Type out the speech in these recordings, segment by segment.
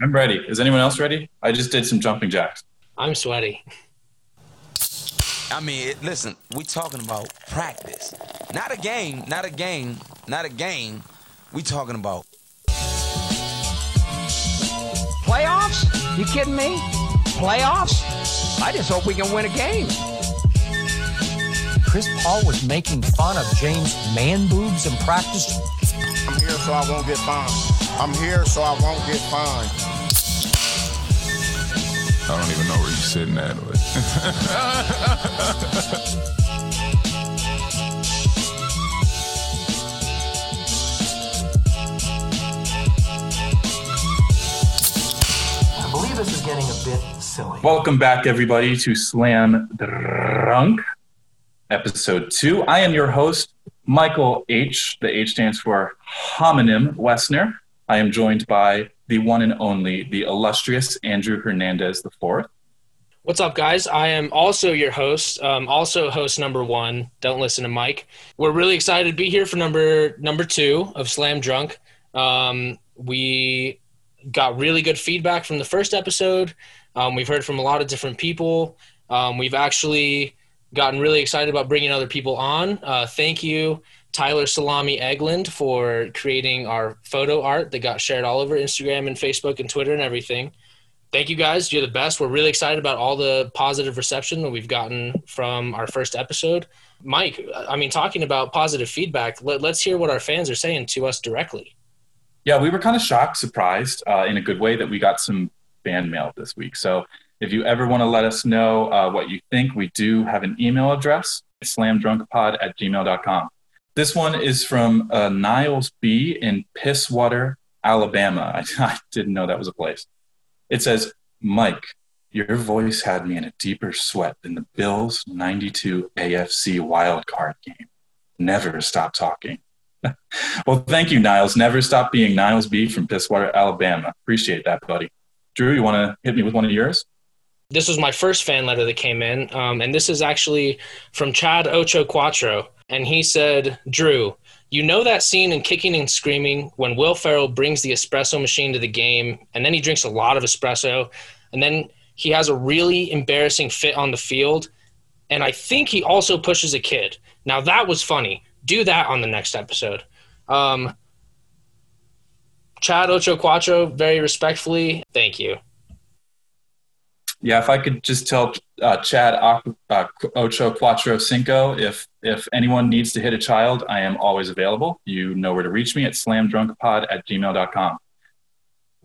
I'm ready. Is anyone else ready? I just did some jumping jacks. I'm sweaty. I mean, it, listen, we talking about practice, not a game, not a game, not a game. We talking about Playoffs? You kidding me? Playoffs? I just hope we can win a game. Chris Paul was making fun of James' man boobs in practice. I'm here so I won't get fined. I'm here so I won't get fined. I don't even know where you're sitting at. I believe this is getting a bit silly. Welcome back, everybody, to Slam Drunk, episode two. I am your host, Michael H. The H stands for homonym Wessner. I am joined by the one and only, the illustrious Andrew Hernandez IV. What's up, guys? I am also your host, um, also host number one. Don't listen to Mike. We're really excited to be here for number number two of Slam Drunk. Um, we got really good feedback from the first episode. Um, we've heard from a lot of different people. Um, we've actually gotten really excited about bringing other people on. Uh, thank you, Tyler Salami Egland, for creating our photo art that got shared all over Instagram and Facebook and Twitter and everything. Thank you guys. You're the best. We're really excited about all the positive reception that we've gotten from our first episode. Mike, I mean, talking about positive feedback, let, us hear what our fans are saying to us directly. Yeah, we were kind of shocked, surprised uh, in a good way that we got some fan mail this week. So if you ever want to let us know uh, what you think, we do have an email address, slamdrunkpod at gmail.com. This one is from uh, Niles B. in Pisswater, Alabama. I, I didn't know that was a place. It says, Mike, your voice had me in a deeper sweat than the Bills 92 AFC wildcard game. Never stop talking. well, thank you, Niles. Never stop being Niles B from Pisswater, Alabama. Appreciate that, buddy. Drew, you want to hit me with one of yours? This was my first fan letter that came in, um, and this is actually from Chad Ocho Quattro. And he said, Drew, you know that scene in Kicking and Screaming when Will Ferrell brings the espresso machine to the game, and then he drinks a lot of espresso, and then he has a really embarrassing fit on the field, and I think he also pushes a kid. Now that was funny. Do that on the next episode. Um, Chad Ocho Quattro, very respectfully, thank you. Yeah, if I could just tell uh, Chad uh, Ocho Cuatro Cinco, if if anyone needs to hit a child, I am always available. You know where to reach me at slamdrunkpod at gmail.com.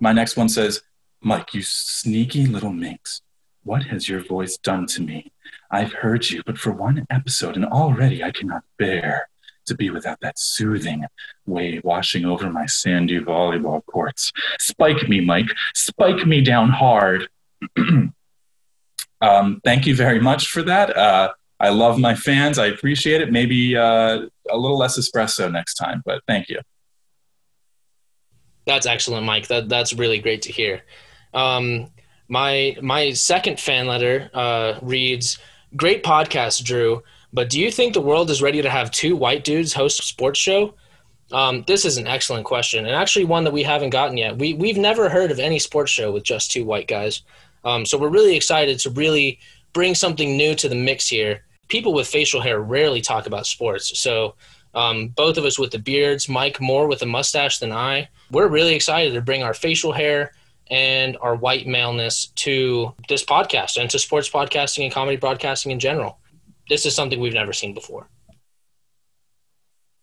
My next one says, Mike, you sneaky little minx. What has your voice done to me? I've heard you, but for one episode, and already I cannot bear to be without that soothing wave washing over my sandy volleyball courts. Spike me, Mike. Spike me down hard. um, thank you very much for that. Uh, I love my fans. I appreciate it. Maybe uh, a little less espresso next time, but thank you. That's excellent, Mike. That that's really great to hear. Um, my my second fan letter uh, reads, "Great podcast, Drew. But do you think the world is ready to have two white dudes host a sports show?" Um, this is an excellent question, and actually one that we haven't gotten yet. We we've never heard of any sports show with just two white guys. Um, so we're really excited to really bring something new to the mix here. People with facial hair rarely talk about sports. So um, both of us with the beards, Mike more with a mustache than I, we're really excited to bring our facial hair and our white maleness to this podcast and to sports podcasting and comedy broadcasting in general. This is something we've never seen before.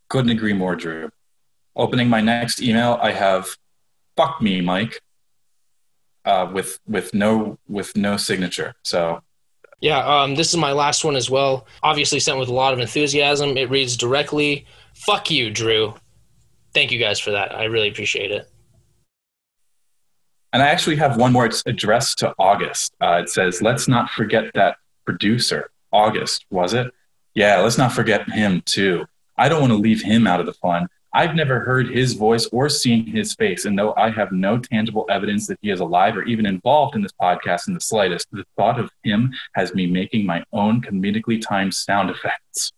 Couldn't agree more, Drew. Opening my next email, I have "fuck me, Mike." Uh, with with no with no signature. So yeah, um, this is my last one as well. Obviously sent with a lot of enthusiasm. It reads directly, "Fuck you, Drew." Thank you guys for that. I really appreciate it. And I actually have one more. It's addressed to August. Uh, it says, "Let's not forget that producer, August, was it? Yeah, let's not forget him too. I don't want to leave him out of the fun. I've never heard his voice or seen his face. And though I have no tangible evidence that he is alive or even involved in this podcast in the slightest, the thought of him has me making my own comedically timed sound effects.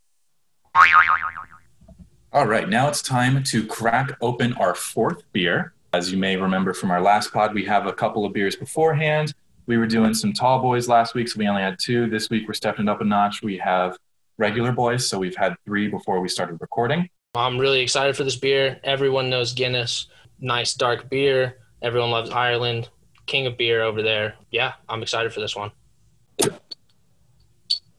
All right, now it's time to crack open our fourth beer. As you may remember from our last pod, we have a couple of beers beforehand. We were doing some tall boys last week, so we only had two. This week, we're stepping up a notch. We have regular boys, so we've had three before we started recording. I'm really excited for this beer. Everyone knows Guinness. Nice dark beer. Everyone loves Ireland. King of beer over there. Yeah, I'm excited for this one.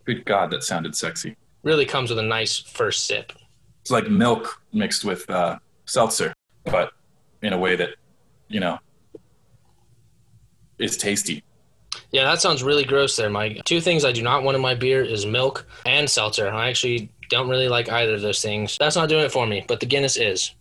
Good God, that sounded sexy. Really comes with a nice first sip. It's like milk mixed with uh, seltzer, but in a way that, you know, is tasty. Yeah, that sounds really gross there, Mike. Two things I do not want in my beer is milk and seltzer. I actually don't really like either of those things. That's not doing it for me, but the Guinness is.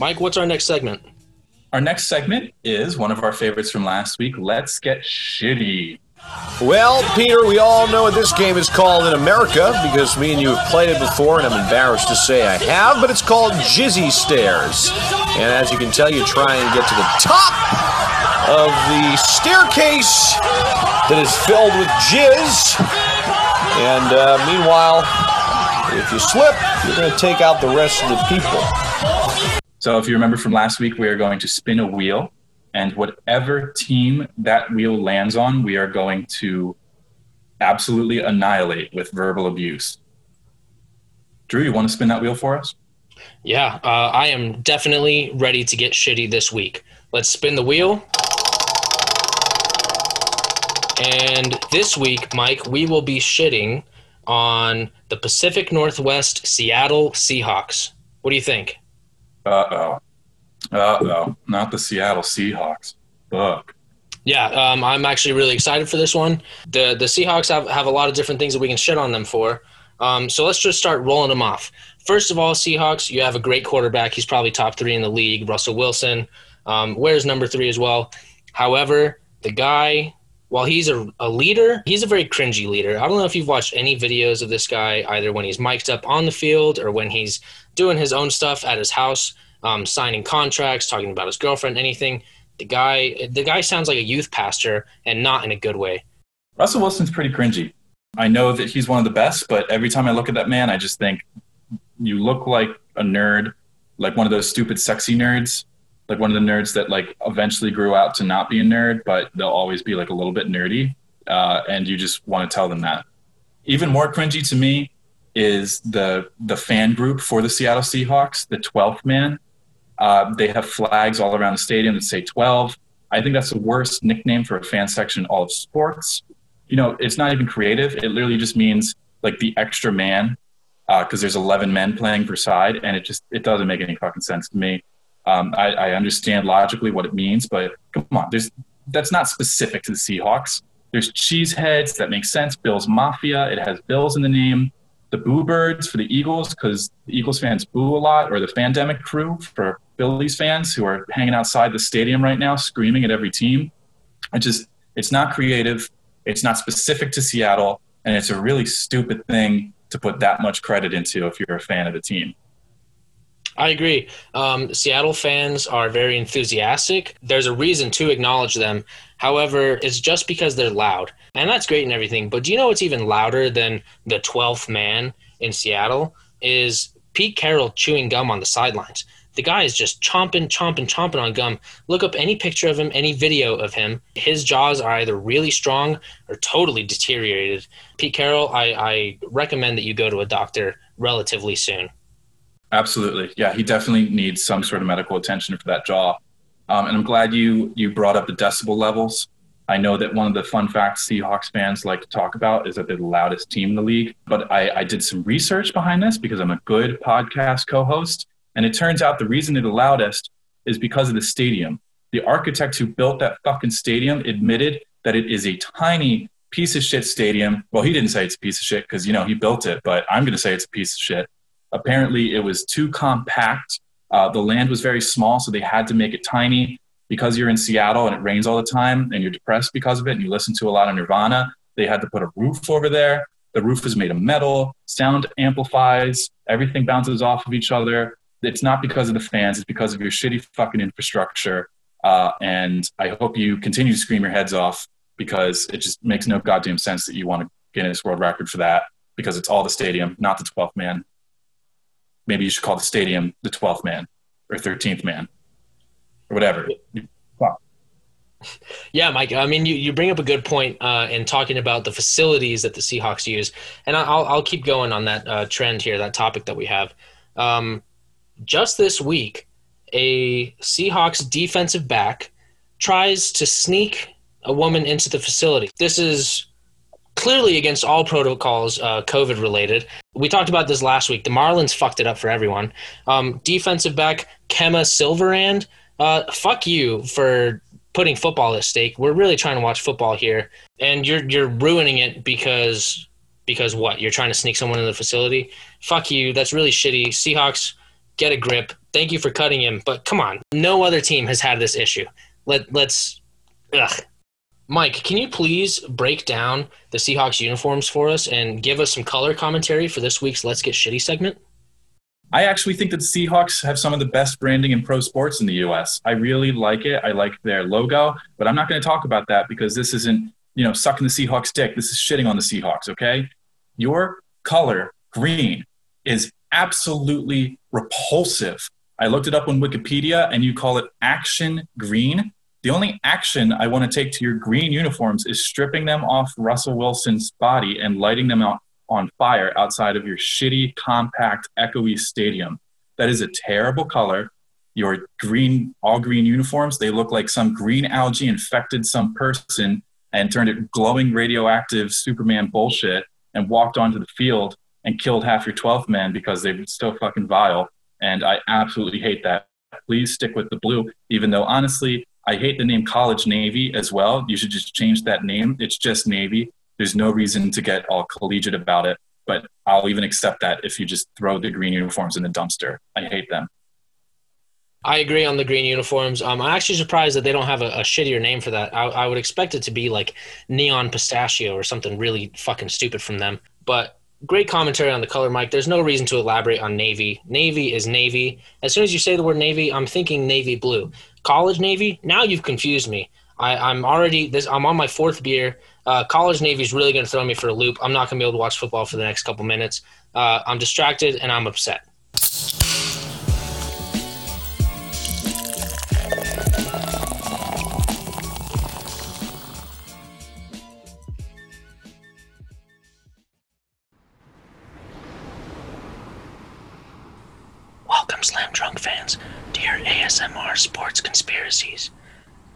Mike, what's our next segment? Our next segment is one of our favorites from last week. Let's get shitty. Well, Peter, we all know what this game is called in America because me and you have played it before, and I'm embarrassed to say I have, but it's called Jizzy Stairs. And as you can tell, you try and get to the top of the staircase that is filled with jizz. And uh, meanwhile, if you slip, you're going to take out the rest of the people. So, if you remember from last week, we are going to spin a wheel, and whatever team that wheel lands on, we are going to absolutely annihilate with verbal abuse. Drew, you want to spin that wheel for us? Yeah, uh, I am definitely ready to get shitty this week. Let's spin the wheel. And this week, Mike, we will be shitting on the Pacific Northwest Seattle Seahawks. What do you think? Uh oh. Uh oh. Not the Seattle Seahawks. Fuck. Yeah, um, I'm actually really excited for this one. The the Seahawks have, have a lot of different things that we can shit on them for. Um, so let's just start rolling them off. First of all, Seahawks, you have a great quarterback. He's probably top three in the league, Russell Wilson. Um, where's number three as well? However, the guy, while he's a, a leader, he's a very cringy leader. I don't know if you've watched any videos of this guy, either when he's mic'd up on the field or when he's doing his own stuff at his house, um, signing contracts, talking about his girlfriend, anything. The guy, the guy sounds like a youth pastor, and not in a good way. Russell Wilson's pretty cringy. I know that he's one of the best, but every time I look at that man, I just think you look like a nerd, like one of those stupid, sexy nerds, like one of the nerds that like eventually grew out to not be a nerd, but they'll always be like a little bit nerdy, uh, and you just want to tell them that. Even more cringy to me is the the fan group for the Seattle Seahawks, the 12th man. Uh, they have flags all around the stadium that say 12. I think that's the worst nickname for a fan section in all of sports. You know, it's not even creative. It literally just means like the extra man because uh, there's 11 men playing per side, and it just it doesn't make any fucking sense to me. Um, I, I understand logically what it means, but come on, there's that's not specific to the Seahawks. There's cheeseheads that make sense. Bills Mafia, it has Bills in the name the Boo Birds for the Eagles because the Eagles fans boo a lot, or the Fandemic crew for Phillies fans who are hanging outside the stadium right now screaming at every team. It just it's not creative, it's not specific to Seattle, and it's a really stupid thing to put that much credit into if you're a fan of the team. I agree. Um, Seattle fans are very enthusiastic. There's a reason to acknowledge them. However, it's just because they're loud. And that's great and everything. But do you know what's even louder than the 12th man in Seattle? Is Pete Carroll chewing gum on the sidelines. The guy is just chomping, chomping, chomping on gum. Look up any picture of him, any video of him. His jaws are either really strong or totally deteriorated. Pete Carroll, I, I recommend that you go to a doctor relatively soon. Absolutely. Yeah, he definitely needs some sort of medical attention for that jaw. Um, and I'm glad you you brought up the decibel levels. I know that one of the fun facts Seahawks fans like to talk about is that they're the loudest team in the league. But I, I did some research behind this because I'm a good podcast co host. And it turns out the reason it allowed us is because of the stadium. The architects who built that fucking stadium admitted that it is a tiny piece of shit stadium. Well, he didn't say it's a piece of shit because, you know, he built it, but I'm going to say it's a piece of shit. Apparently, it was too compact. Uh, the land was very small, so they had to make it tiny. Because you're in Seattle and it rains all the time and you're depressed because of it and you listen to a lot of Nirvana, they had to put a roof over there. The roof is made of metal, sound amplifies, everything bounces off of each other. It's not because of the fans, it's because of your shitty fucking infrastructure. Uh, and I hope you continue to scream your heads off because it just makes no goddamn sense that you want to Guinness World Record for that because it's all the stadium, not the 12th man. Maybe you should call the stadium the 12th man or 13th man or whatever. Yeah, Mike. I mean, you, you bring up a good point uh, in talking about the facilities that the Seahawks use, and I'll I'll keep going on that uh, trend here, that topic that we have. Um, just this week, a Seahawks defensive back tries to sneak a woman into the facility. This is clearly against all protocols, uh, COVID related. We talked about this last week. The Marlins fucked it up for everyone. Um, defensive back Kemah Siverand, uh, fuck you for putting football at stake. We're really trying to watch football here, and you're you're ruining it because because what? You're trying to sneak someone in the facility. Fuck you. That's really shitty. Seahawks, get a grip. Thank you for cutting him, but come on. No other team has had this issue. Let let's. Ugh. Mike, can you please break down the Seahawks uniforms for us and give us some color commentary for this week's Let's Get Shitty segment? I actually think that the Seahawks have some of the best branding in pro sports in the US. I really like it. I like their logo, but I'm not going to talk about that because this isn't, you know, sucking the Seahawks dick. This is shitting on the Seahawks, okay? Your color, green, is absolutely repulsive. I looked it up on Wikipedia and you call it action green. The only action I want to take to your green uniforms is stripping them off Russell Wilson's body and lighting them out on fire outside of your shitty, compact, echoey stadium. That is a terrible color. Your green, all green uniforms, they look like some green algae infected some person and turned it glowing radioactive Superman bullshit and walked onto the field and killed half your 12th man because they were so fucking vile. And I absolutely hate that. Please stick with the blue, even though honestly, I hate the name College Navy as well. You should just change that name. It's just Navy. There's no reason to get all collegiate about it, but I'll even accept that if you just throw the green uniforms in the dumpster. I hate them. I agree on the green uniforms. Um, I'm actually surprised that they don't have a, a shittier name for that. I, I, would expect it to be like neon pistachio or something really fucking stupid from them. But great commentary on the color, Mike. There's no reason to elaborate on navy. Navy is navy. As soon as you say the word navy, I'm thinking navy blue college Navy. Now you've confused me. I, am already this. I'm on my fourth beer. Uh, college Navy is really going to throw me for a loop. I'm not going to be able to watch football for the next couple minutes. Uh, I'm distracted and I'm upset.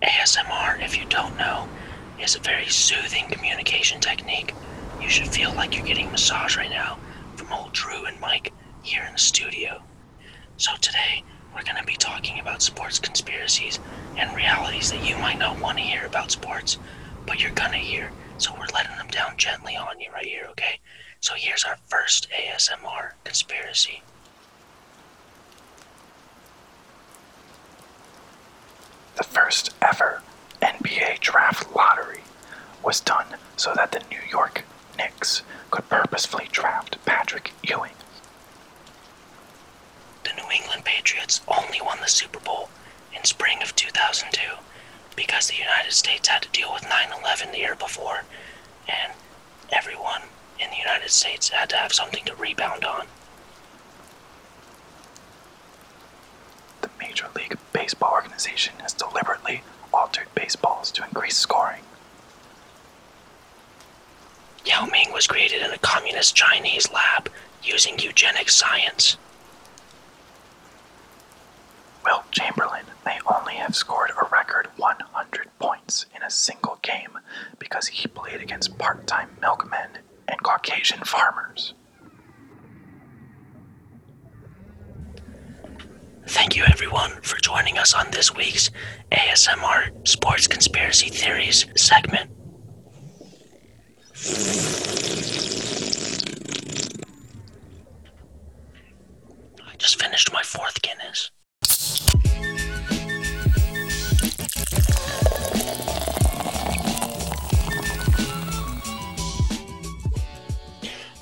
ASMR, if you don't know, is a very soothing communication technique. You should feel like you're getting massage right now from old Drew and Mike here in the studio. So today, we're going to be talking about sports conspiracies and realities that you might not want to hear about sports, but you're going to hear. So we're letting them down gently on you right here, okay? So here's our first ASMR conspiracy. The first ever NBA draft lottery was done so that the New York Knicks could purposefully draft Patrick Ewing. The New England Patriots only won the Super Bowl in spring of 2002 because the United States had to deal with 9 11 the year before, and everyone in the United States had to have something to rebound on. The Major League Baseball organization has deliberately altered baseballs to increase scoring. Yao Ming was created in a communist Chinese lab using eugenic science. Wilt Chamberlain may only have scored a record 100 points in a single game because he played against part time milkmen and Caucasian farmers. Thank you, everyone, for joining us on this week's ASMR Sports Conspiracy Theories segment. Just finished my fourth Guinness.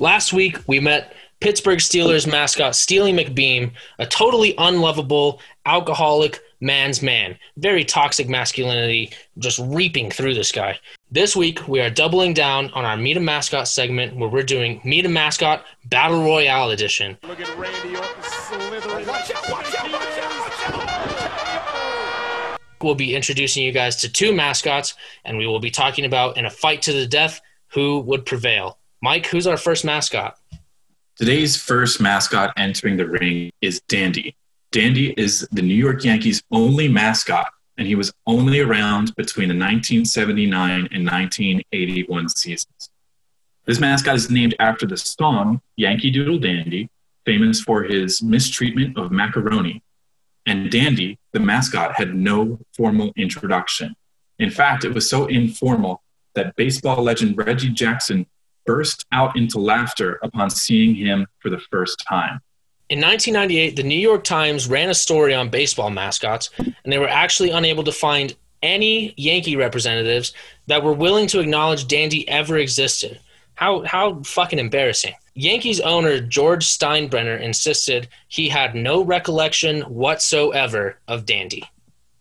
Last week, we met Pittsburgh Steelers mascot Steely McBeam, a totally unlovable, alcoholic man's man. Very toxic masculinity just reaping through this guy. This week, we are doubling down on our Meet a Mascot segment where we're doing Meet a Mascot Battle Royale Edition. Look at Randy Orton slithering. Watch out, watch out, watch out, watch out. We'll be introducing you guys to two mascots, and we will be talking about in a fight to the death who would prevail. Mike, who's our first mascot? Today's first mascot entering the ring is Dandy. Dandy is the New York Yankees' only mascot, and he was only around between the 1979 and 1981 seasons. This mascot is named after the song Yankee Doodle Dandy, famous for his mistreatment of macaroni. And Dandy, the mascot, had no formal introduction. In fact, it was so informal that baseball legend Reggie Jackson burst out into laughter upon seeing him for the first time. In 1998, the New York Times ran a story on baseball mascots, and they were actually unable to find any Yankee representatives that were willing to acknowledge Dandy ever existed. How, how fucking embarrassing. Yankees owner George Steinbrenner insisted he had no recollection whatsoever of Dandy.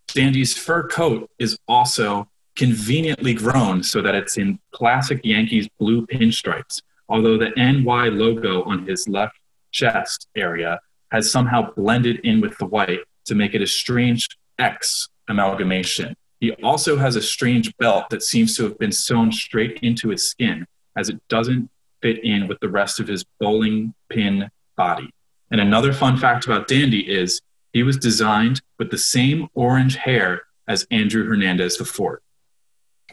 Dandy's fur coat is also conveniently grown so that it's in classic Yankees blue pinstripes, although the NY logo on his left chest area has somehow blended in with the white to make it a strange X amalgamation. He also has a strange belt that seems to have been sewn straight into his skin, as it doesn't fit in with the rest of his bowling pin body. And another fun fact about Dandy is he was designed with the same orange hair as Andrew Hernandez IV.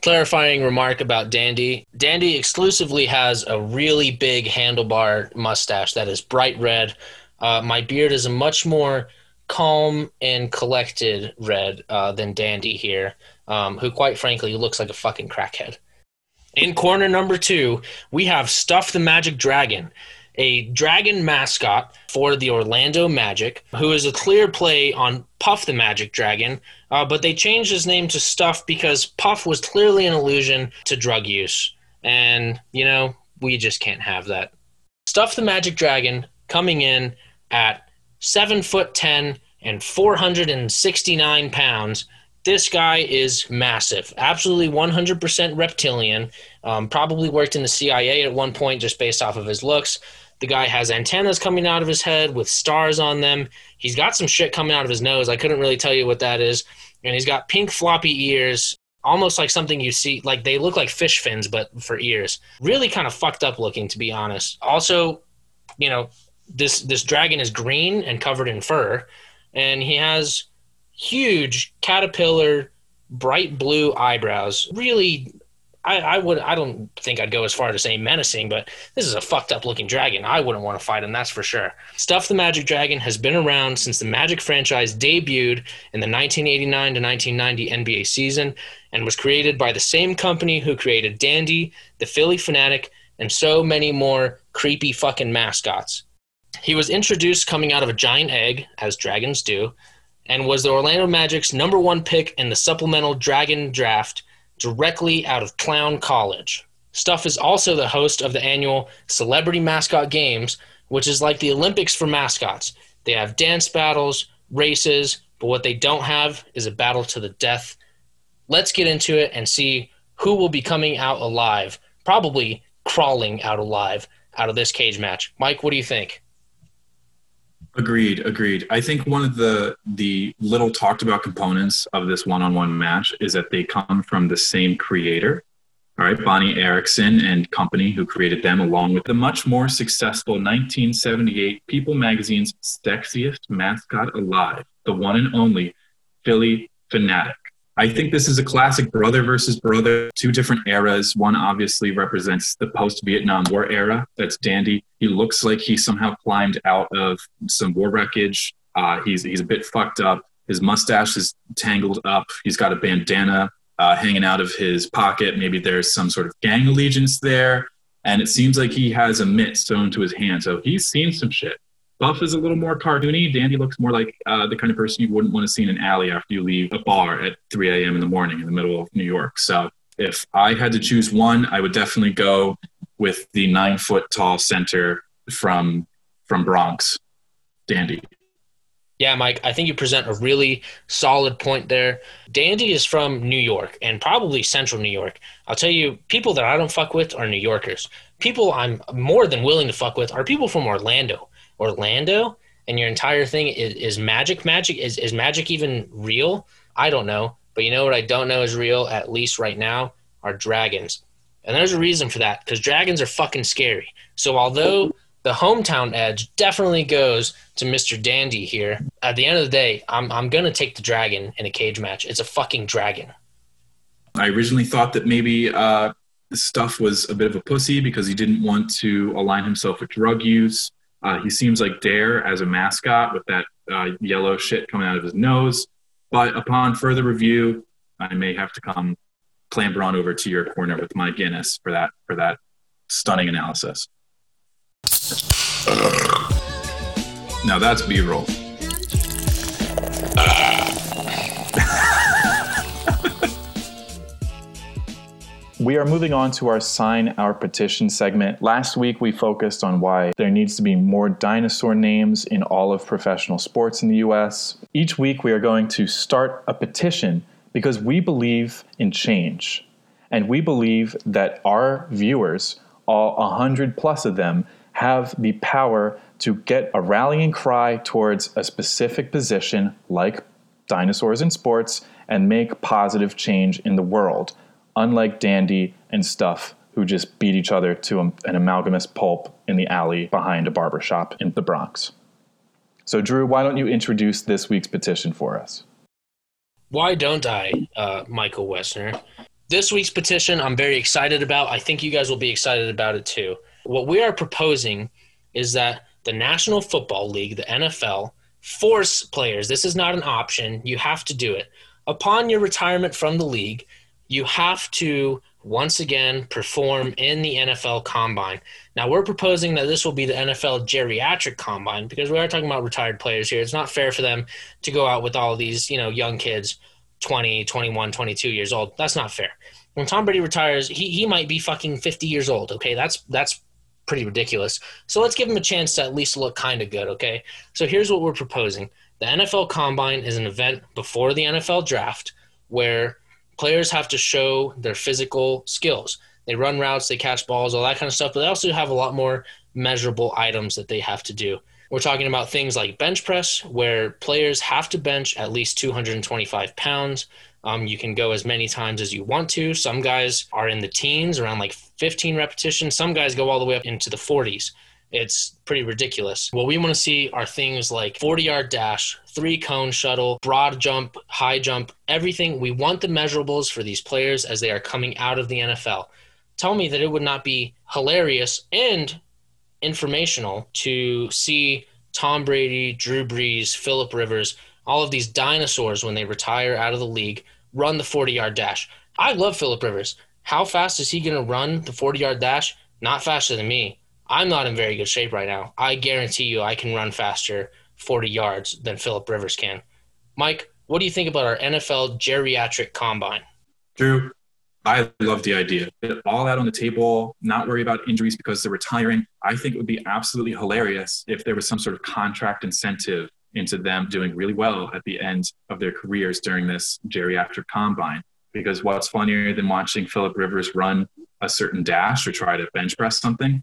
Clarifying remark about Dandy. Dandy exclusively has a really big handlebar mustache that is bright red. Uh, my beard is a much more calm and collected red uh, than Dandy here, um, who quite frankly looks like a fucking crackhead. In corner number two, we have Stuff the Magic Dragon, a dragon mascot for the Orlando Magic, who is a clear play on Puff the Magic Dragon, uh, but they changed his name to Stuff because Puff was clearly an allusion to drug use. And, you know, we just can't have that. Stuff the Magic Dragon coming in at 7 foot 10 and 469 pounds. This guy is massive, absolutely 100% reptilian. Um, probably worked in the CIA at one point just based off of his looks. The guy has antennas coming out of his head with stars on them. He's got some shit coming out of his nose. I couldn't really tell you what that is. And he's got pink floppy ears, almost like something you see, like they look like fish fins, but for ears. Really kind of fucked up looking, to be honest. Also, you know, this this dragon is green and covered in fur, and he has huge caterpillar bright blue eyebrows. Really I, I would I don't think I'd go as far to say menacing, but this is a fucked up looking dragon. I wouldn't want to fight him, that's for sure. Stuff the Magic Dragon has been around since the Magic franchise debuted in the 1989 to 1990 NBA season and was created by the same company who created Dandy, the Phillie Phanatic, and so many more creepy fucking mascots. He was introduced coming out of a giant egg, as dragons do, and was the Orlando Magic's number one pick in the supplemental Dragon Draft directly out of Clown College. Stuff is also the host of the annual Celebrity Mascot Games, which is like the Olympics for mascots. They have dance battles, races, but what they don't have is a battle to the death. Let's get into it and see who will be coming out alive, probably crawling out alive out of this cage match. Mike, what do you think? Agreed, agreed. I think one of the the little talked about components of this one-on-one match is that they come from the same creator. All right, Bonnie Erickson and company who created them along with the much more successful 1978 People magazine's sexiest mascot alive, the one and only Phillie Phanatic. I think this is a classic brother versus brother, two different eras. One obviously represents the post Vietnam War era. That's Dandy. He looks like he somehow climbed out of some war wreckage. Uh, he's, he's a bit fucked up. His mustache is tangled up. He's got a bandana uh, hanging out of his pocket. Maybe there's some sort of gang allegiance there. And it seems like he has a mitt sewn to his hand. So he's seen some shit. Buff is a little more cartoony. Dandy looks more like uh, the kind of person you wouldn't want to see in an alley after you leave a bar at 3 a.m. in the morning in the middle of New York. So if I had to choose one, I would definitely go with the nine foot tall center from from Bronx, Dandy. Yeah, Mike, I think you present a really solid point there. Dandy is from New York and probably central New York. I'll tell you, people that I don't fuck with are New Yorkers. People I'm more than willing to fuck with are people from Orlando. Orlando and your entire thing is, is magic. Magic is, is magic even real? I don't know. But you know what I don't know is real, at least right now, are dragons. And there's a reason for that, because dragons are fucking scary. So although the hometown edge definitely goes to Mr. Dandy here. At the end of the day, I'm I'm gonna take the dragon in a cage match. It's a fucking dragon. I originally thought that maybe uh, Stuff was a bit of a pussy because he didn't want to align himself with drug use. Uh, he seems like Dare as a mascot with that uh, yellow shit coming out of his nose. But upon further review, I may have to come clamber on over to your corner with my Guinness for that for that stunning analysis. Now that's B We are moving on to our Sign Our Petition segment. Last week, we focused on why there needs to be more dinosaur names in all of professional sports in the US. Each week, we are going to start a petition because we believe in change. And we believe that our viewers, all 100 plus of them, have the power to get a rallying cry towards a specific position, like dinosaurs in sports, and make positive change in the world unlike Dandy and Stuff, who just beat each other to an amalgamous pulp in the alley behind a barber shop in the Bronx. So, Drew, why don't you introduce this week's petition for us? Why don't I, uh, Michael Westner? This week's petition I'm very excited about. I think you guys will be excited about it too. What we are proposing is that the National Football League, the NFL, force players, this is not an option, you have to do it. Upon your retirement from the league, you have to once again perform in the NFL combine. Now, we're proposing that this will be the NFL geriatric combine because we are talking about retired players here. It's not fair for them to go out with all these, you know, young kids, 20, 21, 22 years old. That's not fair. When Tom Brady retires, he, he might be fucking 50 years old, okay? That's that's pretty ridiculous. So let's give him a chance to at least look kind of good, okay? So here's what we're proposing. The NFL combine is an event before the NFL draft where players have to show their physical skills. They run routes, they catch balls, all that kind of stuff, but they also have a lot more measurable items that they have to do. We're talking about things like bench press, where players have to bench at least 225 pounds. Um, you can go as many times as you want to. Some guys are in the teens, around like 15 repetitions. Some guys go all the way up into the 40s. It's pretty ridiculous. What we want to see are things like 40 yard dash, three cone shuttle, broad jump, high jump, everything. We want the measurables for these players as they are coming out of the NFL. Tell me that it would not be hilarious and informational to see Tom Brady, Drew Brees, Philip Rivers, all of these dinosaurs when they retire out of the league run the 40 yard dash. I love Philip Rivers. How fast is he going to run the 40 yard dash? Not faster than me. I'm not in very good shape right now. I guarantee you I can run faster 40 yards than Philip Rivers can. Mike, what do you think about our NFL geriatric combine? Drew, I love the idea. Get all out on the table, not worry about injuries because they're retiring. I think it would be absolutely hilarious if there was some sort of contract incentive into them doing really well at the end of their careers during this geriatric combine. Because what's funnier than watching Philip Rivers run a certain dash or try to bench press something?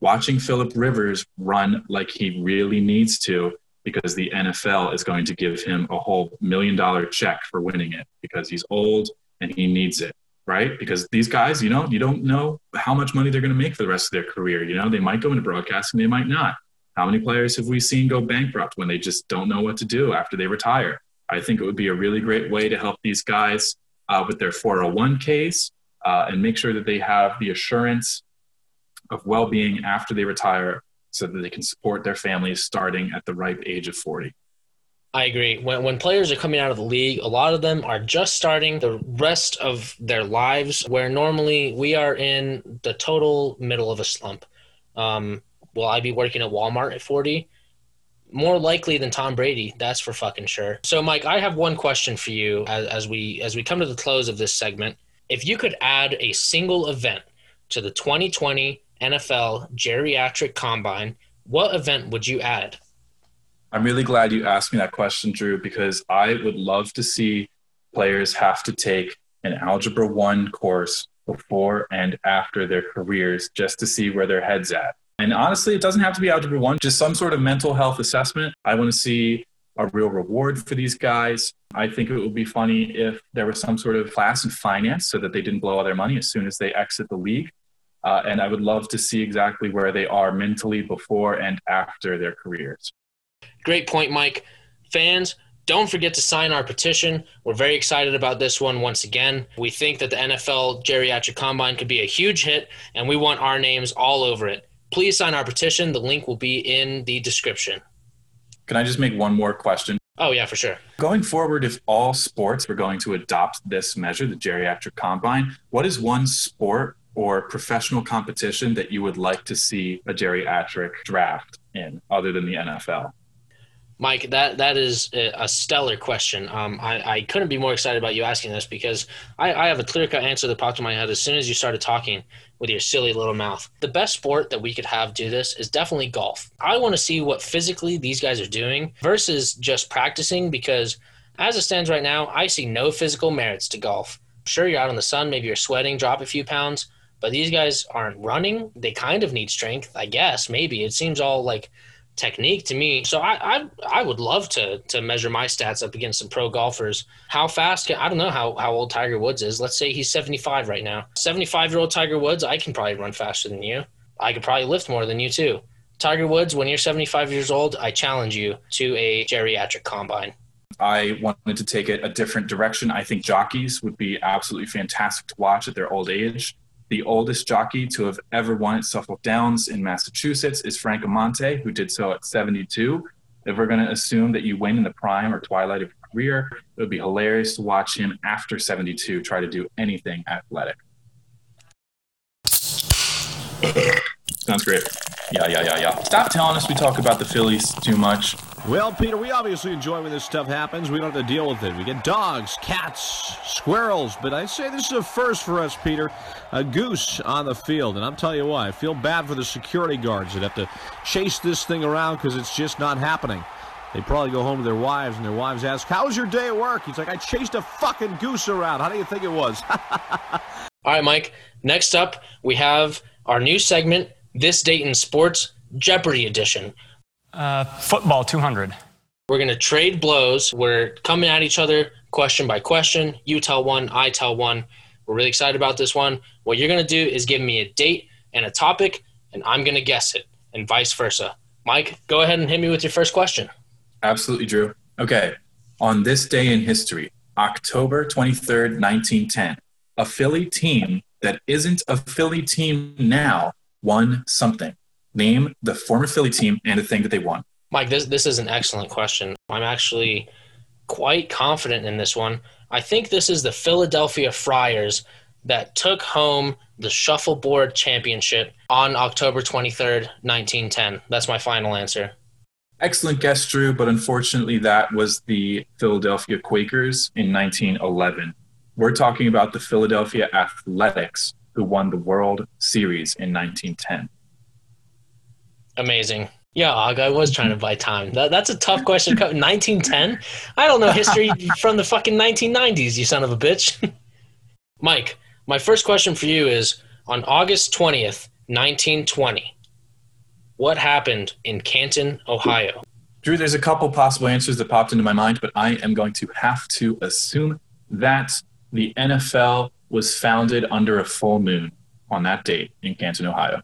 Watching Philip Rivers run like he really needs to because the NFL is going to give him a whole million dollar check for winning it because he's old and he needs it, right? Because these guys, you know, you don't know how much money they're going to make for the rest of their career. You know, they might go into broadcasting, they might not. How many players have we seen go bankrupt when they just don't know what to do after they retire? I think it would be a really great way to help these guys uh, with their 401ks uh, and make sure that they have the assurance of well-being after they retire so that they can support their families starting at the ripe age of 40 I agree. When when players are coming out of the league, a lot of them are just starting the rest of their lives, where normally we are in the total middle of a slump. Um, will I be working at Walmart at 40? More likely than Tom Brady, that's for fucking sure. So, Mike, I have one question for you as, as we as we come to the close of this segment. If you could add a single event to the 2020 NFL Geriatric Combine, what event would you add? I'm really glad you asked me that question, Drew, because I would love to see players have to take an Algebra 1 course before and after their careers just to see where their head's at. And honestly, it doesn't have to be Algebra 1, just some sort of mental health assessment. I want to see a real reward for these guys. I think it would be funny if there was some sort of class in finance so that they didn't blow all their money as soon as they exit the league. Uh, and I would love to see exactly where they are mentally before and after their careers. Great point, Mike. Fans, don't forget to sign our petition. We're very excited about this one once again. We think that the NFL Geriatric Combine could be a huge hit, and we want our names all over it. Please sign our petition. The link will be in the description. Can I just make one more question? Oh, yeah, for sure. Going forward, if all sports were going to adopt this measure, the geriatric combine, what is one sport or professional competition that you would like to see a geriatric draft in other than the NFL? Mike, that that is a stellar question. Um, I, I couldn't be more excited about you asking this because I, I have a clear cut answer that popped in my head as soon as you started talking with your silly little mouth. The best sport that we could have do this is definitely golf. I want to see what physically these guys are doing versus just practicing because as it stands right now, I see no physical merits to golf. Sure, you're out in the sun, maybe you're sweating, drop a few pounds, but these guys aren't running. They kind of need strength, I guess. Maybe it seems all like technique to me. So I, I I would love to to measure my stats up against some pro golfers. How fast can I don't know how, how old Tiger Woods is. Let's say he's 75 right now. 75 year old Tiger Woods, I can probably run faster than you. I could probably lift more than you too. Tiger Woods, when you're 75 years old, I challenge you to a geriatric combine. I wanted to take it a different direction. I think jockeys would be absolutely fantastic to watch at their old age. The oldest jockey to have ever won at Suffolk Downs in Massachusetts is Frank Amonte, who did so at 72. If we're going to assume that you win in the prime or twilight of your career, it would be hilarious to watch him after 72 try to do anything athletic. Sounds great. Yeah, yeah, yeah, yeah. Stop telling us we talk about the Phillies too much. Well, Peter, we obviously enjoy when this stuff happens. We don't have to deal with it. We get dogs, cats, squirrels, but I say this is a first for us, Peter. A goose on the field. And I'm telling you why. I feel bad for the security guards that have to chase this thing around because it's just not happening. They probably go home to their wives, and their wives ask, How was your day at work? He's like, I chased a fucking goose around. How do you think it was? All right, Mike. Next up, we have our new segment, This Date in Sports Jeopardy Edition. Uh, football 200. We're going to trade blows. We're coming at each other question by question. You tell one, I tell one. We're really excited about this one. What you're going to do is give me a date and a topic, and I'm going to guess it, and vice versa. Mike, go ahead and hit me with your first question. Absolutely, Drew. Okay. On this day in history, October 23rd, 1910, a Philly team that isn't a Philly team now won something. Name the former Philly team and the thing that they won. Mike, this this is an excellent question. I'm actually quite confident in this one. I think this is the Philadelphia Friars that took home the shuffleboard championship on October 23rd, 1910. That's my final answer. Excellent guess, Drew, but unfortunately, that was the Philadelphia Quakers in 1911. We're talking about the Philadelphia Athletics, who won the World Series in 1910. Amazing. Yeah, I was trying to buy time. That, that's a tough question. 1910? I don't know history from the fucking 1990s, you son of a bitch. Mike, my first question for you is on August 20th, 1920, what happened in Canton, Ohio? Drew, there's a couple possible answers that popped into my mind, but I am going to have to assume that the NFL was founded under a full moon on that date in Canton, Ohio.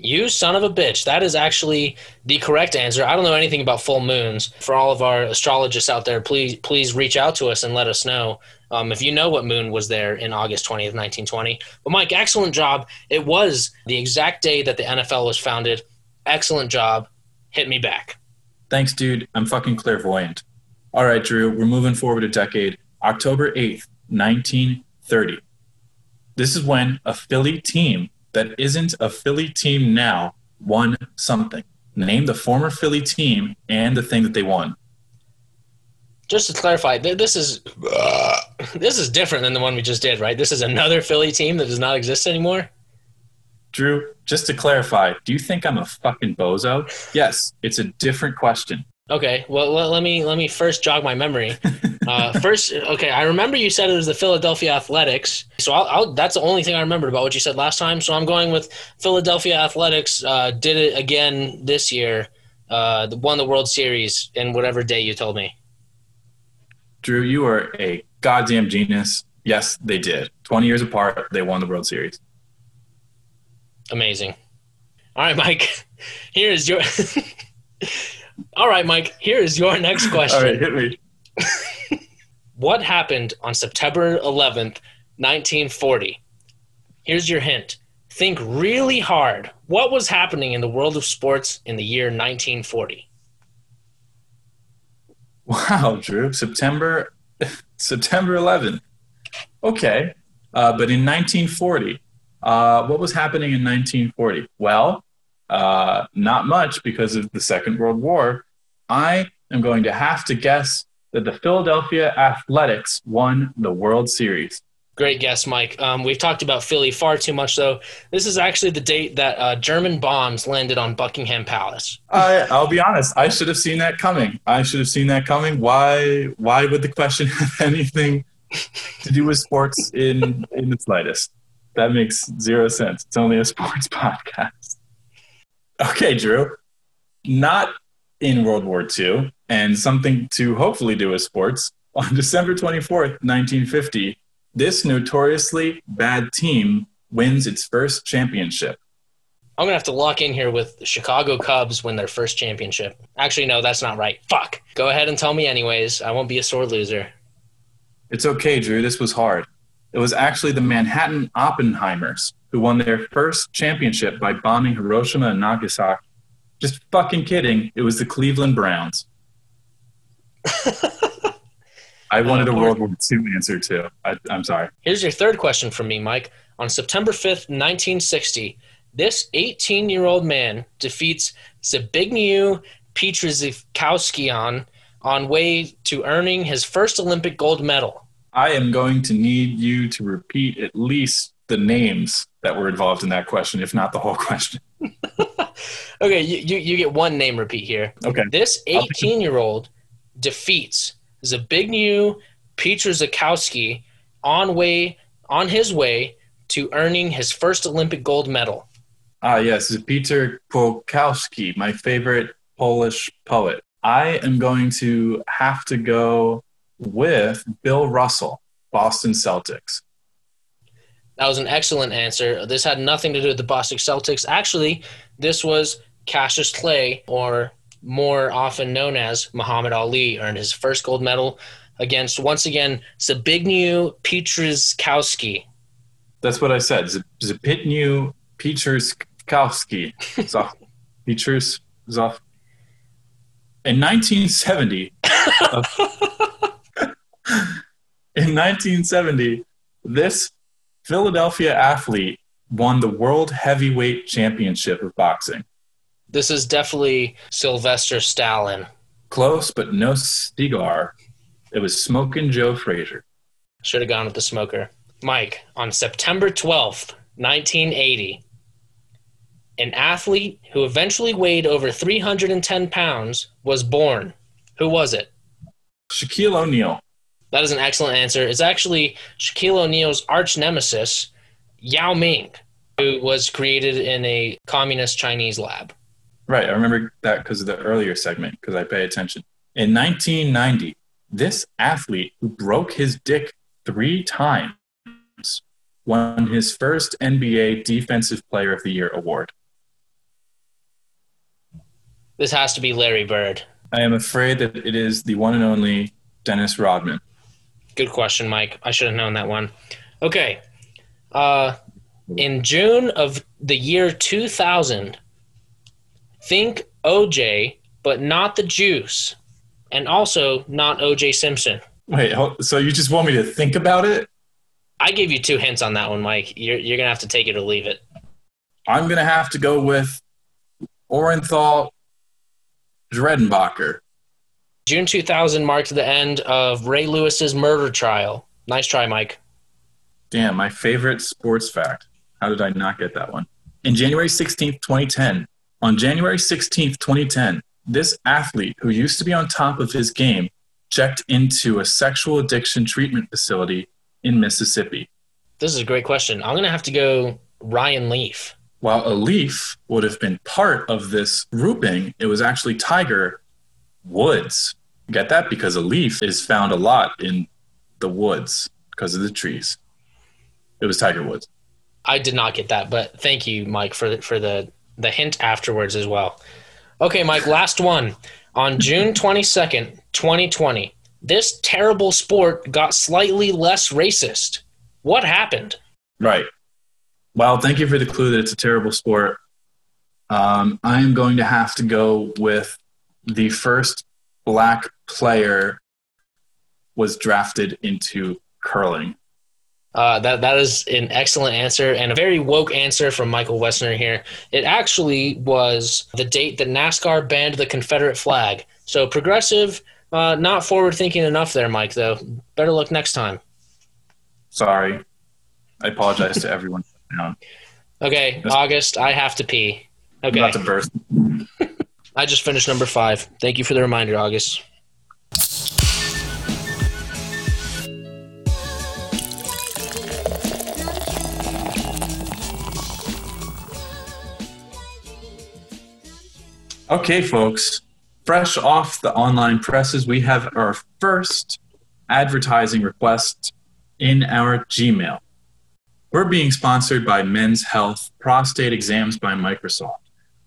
You son of a bitch. That is actually the correct answer. I don't know anything about full moons. For all of our astrologists out there, please please reach out to us and let us know um, if you know what moon was there in August 20th, 1920. But Mike, excellent job. It was the exact day that the NFL was founded. Excellent job. Hit me back. Thanks, dude. I'm fucking clairvoyant. All right, Drew, we're moving forward a decade. October 8th, 1930. This is when a Philly team that isn't a Philly team now won something. Name the former Philly team and the thing that they won. Just to clarify, this is uh, this is different than the one we just did, right? This is another Philly team that does not exist anymore. Drew, just to clarify, do you think I'm a fucking bozo? Yes, it's a different question. Okay, well let, let me let me first jog my memory. Uh, first, okay, I remember you said it was the Philadelphia Athletics, so I'll, I'll, that's the only thing I remembered about what you said last time. So I'm going with Philadelphia Athletics. Uh, did it again this year. Uh, won the World Series in whatever day you told me. Drew, you are a goddamn genius. Yes, they did. 20 years apart, they won the World Series. Amazing. All right, Mike. Here is your. All right, Mike. Here is your next question. All right, hit me. what happened on September 11th, 1940? Here's your hint. Think really hard. What was happening in the world of sports in the year 1940? Wow, Drew. September September 11th. Okay. Uh, but in 1940, uh, what was happening in 1940? Well, uh, not much because of the Second World War. I am going to have to guess that the Philadelphia Athletics won the World Series. Great guess, Mike. Um, we've talked about Philly far too much, though. This is actually the date that uh, German bombs landed on Buckingham Palace. I, I'll be honest. I should have seen that coming. I should have seen that coming. Why? Why would the question have anything to do with sports in in the slightest? That makes zero sense. It's only a sports podcast. Okay, Drew. Not in World War II, and something to hopefully do with sports. On December 24th, 1950, this notoriously bad team wins its first championship. I'm gonna have to lock in here with the Chicago Cubs win their first championship. Actually, no, that's not right. Fuck. Go ahead and tell me anyways. I won't be a sore loser. It's okay, Drew. This was hard. It was actually the Manhattan Oppenheimers who won their first championship by bombing Hiroshima and Nagasaki. Just fucking kidding. It was the Cleveland Browns. I wanted a oh, World War II answer too. I, I'm sorry. Here's your third question from me, Mike. On September 5th, 1960, this 18 year old man defeats Zbigniew Pietrzykowski on way to earning his first Olympic gold medal. I am going to need you to repeat at least the names that were involved in that question, if not the whole question. okay, you, you, you, get one name repeat here. Okay. This 18 year old defeats Zbigniew Pietrzykowski on way on his way to earning his first Olympic gold medal. Ah, yes, Peter Polkowski, my favorite Polish poet. I am going to have to go with Bill Russell, Boston Celtics. That was an excellent answer. This had nothing to do with the Boston Celtics. Actually, this was Cassius Clay, or more often known as Muhammad Ali, earned his first gold medal against, once again, Zbigniew Pietrzykowski. That's what I said. Zbigniew Pietrzykowski. Zoff. In 1970, uh, in 1970, this Philadelphia athlete won the World Heavyweight Championship of Boxing. This is definitely Sylvester Stallone. Close, but no cigar. It was Smoking Joe Frazier. Should have gone with the smoker. Mike, on September 12th, 1980, an athlete who eventually weighed over 310 pounds was born. Who was it? Shaquille O'Neal. That is an excellent answer. It's actually Shaquille O'Neal's arch nemesis, Yao Ming, who was created in a communist Chinese lab. Right. I remember that because of the earlier segment, because I pay attention. In 1990, this athlete who broke his dick three times won his first NBA Defensive Player of the Year award. This has to be Larry Bird. I am afraid that it is the one and only Dennis Rodman. Good question, Mike. I should have known that one. Okay. Uh, in June of the year 2000, think OJ, but not the juice, and also not OJ Simpson. Wait, so you just want me to think about it? I gave you two hints on that one, Mike. You're, you're going to have to take it or leave it. I'm going to have to go with Orenthal Dredenbacher. June 2000 marked the end of Ray Lewis's murder trial. Nice try, Mike. Damn, my favorite sports fact. How did I not get that one? In January 16th, 2010, on January 16th, 2010, this athlete who used to be on top of his game checked into a sexual addiction treatment facility in Mississippi. This is a great question. I'm going to have to go Ryan Leaf. While a Leaf would have been part of this grouping, it was actually Tiger Woods. Get that? Because a leaf is found a lot in the woods because of the trees. It was Tiger Woods. I did not get that, but thank you, Mike, for the, for the the hint afterwards as well. Okay, Mike, last one. On June 22nd, 2020, this terrible sport got slightly less racist. What happened? Right. Well, thank you for the clue that it's a terrible sport. Um, I am going to have to go with the first black player was drafted into curling. Uh, that that is an excellent answer and a very woke answer from Michael Wessner here. It actually was the date that NASCAR banned the Confederate flag. So progressive, uh, not forward thinking enough there, Mike. Though better luck next time. Sorry, I apologize to everyone. Okay, August, I have to pee. Okay, i not to burst. I just finished number five. Thank you for the reminder, August. Okay, folks, fresh off the online presses, we have our first advertising request in our Gmail. We're being sponsored by Men's Health Prostate Exams by Microsoft.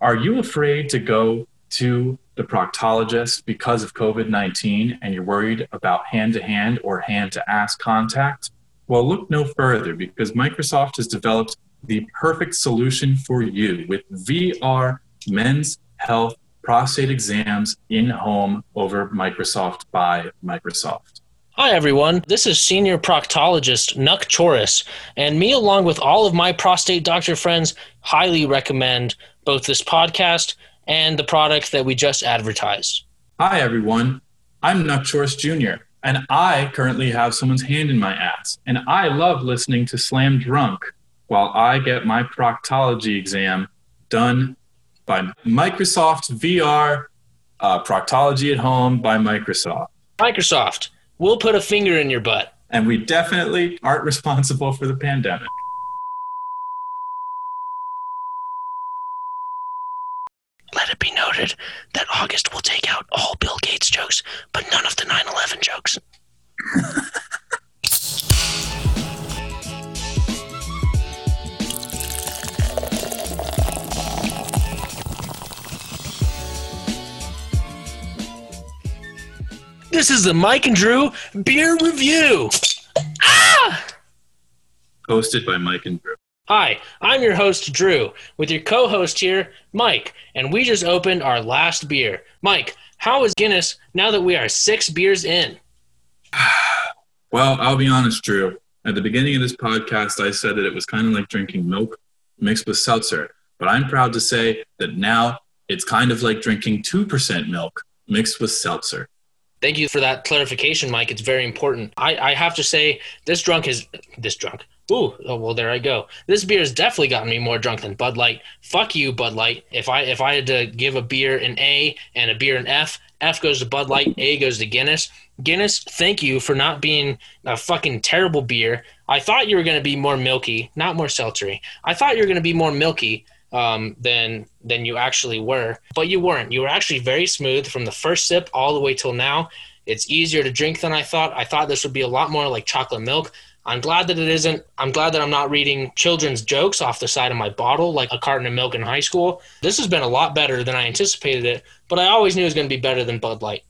Are you afraid to go to the proctologist because of COVID 19 and you're worried about hand to hand or hand to ass contact? Well, look no further because Microsoft has developed the perfect solution for you with VR Men's Health prostate exams in home over Microsoft by Microsoft. Hi, everyone. This is senior proctologist Nuck Choris, and me, along with all of my prostate doctor friends, highly recommend both this podcast and the product that we just advertised. Hi, everyone. I'm Nuck Jr., and I currently have someone's hand in my ass, and I love listening to Slam Drunk while I get my proctology exam done by Microsoft VR uh, Proctology at Home by Microsoft. Microsoft, we'll put a finger in your butt. And we definitely aren't responsible for the pandemic. Let it be noted that August will take out all Bill Gates jokes, but none of the 9 11 jokes. This is the Mike and Drew beer review. Ah! Hosted by Mike and Drew. Hi, I'm your host, Drew, with your co host here, Mike, and we just opened our last beer. Mike, how is Guinness now that we are six beers in? Well, I'll be honest, Drew. At the beginning of this podcast, I said that it was kind of like drinking milk mixed with seltzer. But I'm proud to say that now it's kind of like drinking 2% milk mixed with seltzer. Thank you for that clarification, Mike. It's very important. I, I have to say, this drunk is this drunk. Ooh, oh, well, there I go. This beer has definitely gotten me more drunk than Bud Light. Fuck you, Bud Light. If I if I had to give a beer an A and a beer an F, F goes to Bud Light, A goes to Guinness. Guinness, thank you for not being a fucking terrible beer. I thought you were going to be more milky, not more seltzery. I thought you were going to be more milky um, than than you actually were, but you weren't. You were actually very smooth from the first sip all the way till now. It's easier to drink than I thought. I thought this would be a lot more like chocolate milk. I'm glad that it isn't. I'm glad that I'm not reading children's jokes off the side of my bottle like a carton of milk in high school. This has been a lot better than I anticipated it, but I always knew it was going to be better than Bud Light.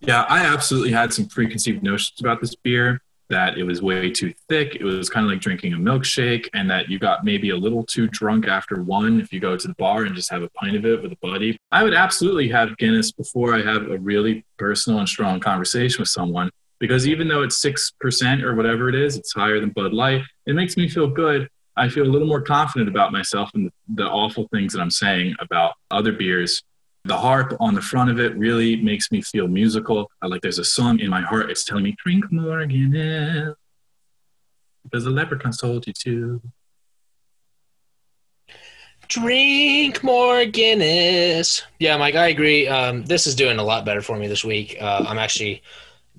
Yeah, I absolutely had some preconceived notions about this beer that it was way too thick. It was kind of like drinking a milkshake, and that you got maybe a little too drunk after one if you go to the bar and just have a pint of it with a buddy. I would absolutely have Guinness before I have a really personal and strong conversation with someone because even though it's 6% or whatever it is, it's higher than Bud Light, it makes me feel good. I feel a little more confident about myself and the, awful things that I'm saying about other beers the harp on the front of it really makes me feel musical. I like there's a song in my heart. It's telling me, drink more Guinness. Because the leprechauns told you to. Drink more Guinness. Yeah, Mike, I agree. Um, this is doing a lot better for me this week. Uh, I'm actually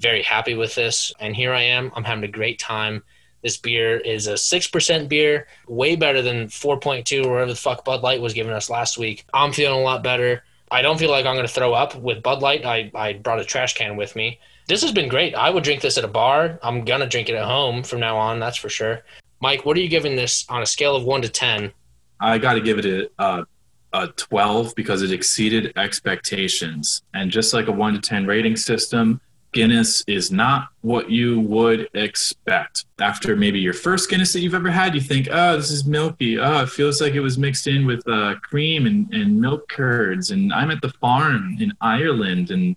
very happy with this. And here I am. I'm having a great time. This beer is a 6% beer, way better than 4.2 or whatever the fuck Bud Light was giving us last week. I'm feeling a lot better. I don't feel like I'm going to throw up with Bud Light. I, I brought a trash can with me. This has been great. I would drink this at a bar. I'm going to drink it at home from now on, that's for sure. Mike, what are you giving this on a scale of 1 to 10? I got to give it a, a, a 12 because it exceeded expectations. And just like a 1 to 10 rating system, Guinness is not what you would expect. After maybe your first Guinness that you've ever had, you think, oh, this is milky. Oh, it feels like it was mixed in with uh, cream and, and milk curds. And I'm at the farm in Ireland and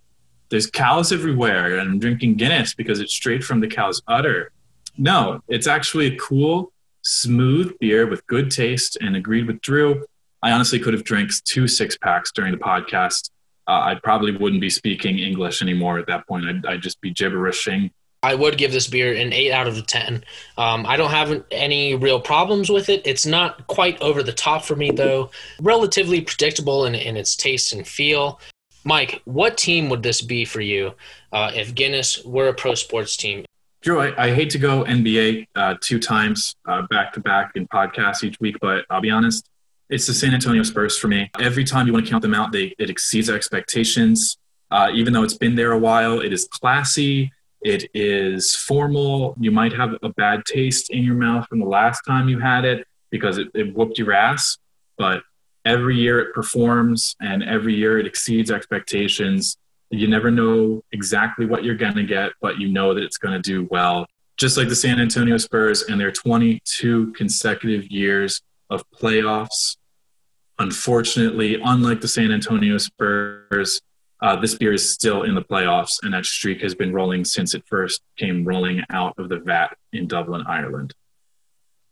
there's cows everywhere. And I'm drinking Guinness because it's straight from the cow's udder. No, it's actually a cool, smooth beer with good taste and agreed with Drew. I honestly could have drank two six packs during the podcast uh, I probably wouldn't be speaking English anymore at that point. I'd, I'd just be gibberishing. I would give this beer an 8 out of 10. Um, I don't have any real problems with it. It's not quite over the top for me, though. Relatively predictable in, in its taste and feel. Mike, what team would this be for you uh, if Guinness were a pro sports team? Drew, I, I hate to go NBA uh, two times back to back in podcasts each week, but I'll be honest, it's the San Antonio Spurs for me. Every time you want to count them out, they it exceeds expectations. Uh, even though it's been there a while, it is classy. It is formal. You might have a bad taste in your mouth from the last time you had it because it, it whooped your ass. But every year it performs, and every year it exceeds expectations. You never know exactly what you're going to get, but you know that it's going to do well. Just like the San Antonio Spurs and their 22 consecutive years of playoffs. Unfortunately, unlike the San Antonio Spurs, uh, this beer is still in the playoffs, and that streak has been rolling since it first came rolling out of the vat in Dublin, Ireland.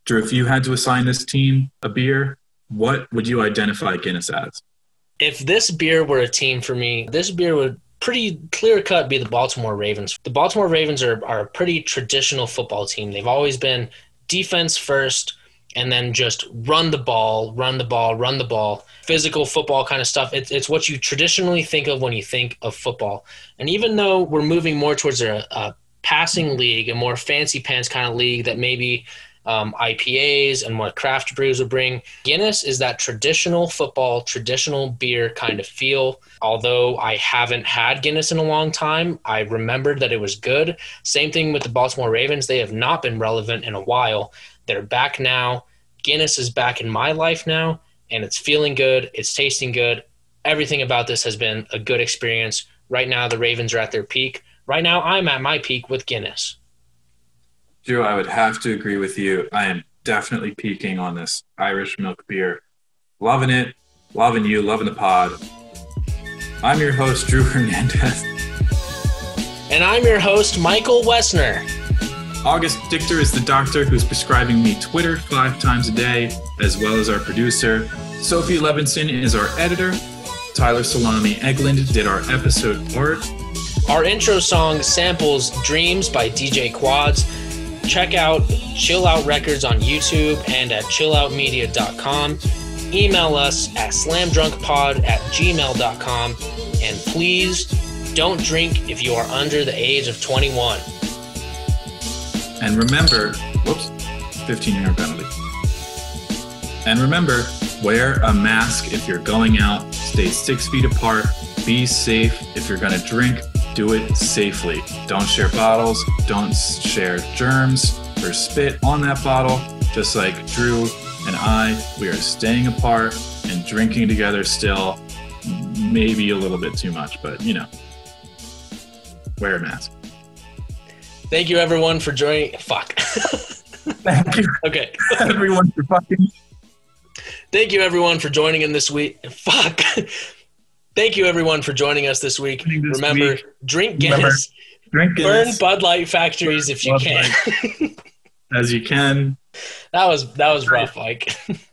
Drew, if you had to assign this team a beer, what would you identify Guinness as? If this beer were a team for me, this beer would pretty clear cut be the Baltimore Ravens. The Baltimore Ravens are, are a pretty traditional football team. They've always been defense first, and then just run the ball, run the ball, run the ball, physical football kind of stuff. It's, it's what you traditionally think of when you think of football. And even though we're moving more towards a, a passing league, a more fancy pants kind of league that maybe um, IPAs and more craft brews would bring, Guinness is that traditional football, traditional beer kind of feel. Although I haven't had Guinness in a long time, I remembered that it was good. Same thing with the Baltimore Ravens. They have not been relevant in a while. They're back now. Guinness is back in my life now, and it's feeling good. It's tasting good. Everything about this has been a good experience. Right now, the Ravens are at their peak. Right now, I'm at my peak with Guinness. Drew, I would have to agree with you. I am definitely peaking on this Irish milk beer. Loving it, loving you, loving the pod. I'm your host, Drew Hernandez. And I'm your host, Michael Wessner. August Dichter is the doctor who's prescribing me Twitter five times a day, as well as our producer. Sophie Levinson is our editor. Tyler Salami Egland did our episode art. Our intro song samples Dreams by DJ Quads. Check out Chill Out Records on YouTube and at chilloutmedia.com. Email us at slamdrunkpod at gmail.com. And please don't drink if you are under the age of 21. And remember, whoops, 15 yard penalty. And remember, wear a mask if you're going out, stay six feet apart, be safe. If you're going to drink, do it safely. Don't share bottles, don't share germs or spit on that bottle. Just like Drew and I, we are staying apart and drinking together still. Maybe a little bit too much, but you know, wear a mask. Thank you, everyone, for joining. Fuck. Thank you. Okay. everyone for fucking. Thank you, everyone, for joining in this week. Fuck. Thank you, everyone, for joining us this week. This Remember, week. drink Guinness. Remember, drink Burn Bud Light factories if you Bud can. as you can. that was that was rough, Mike.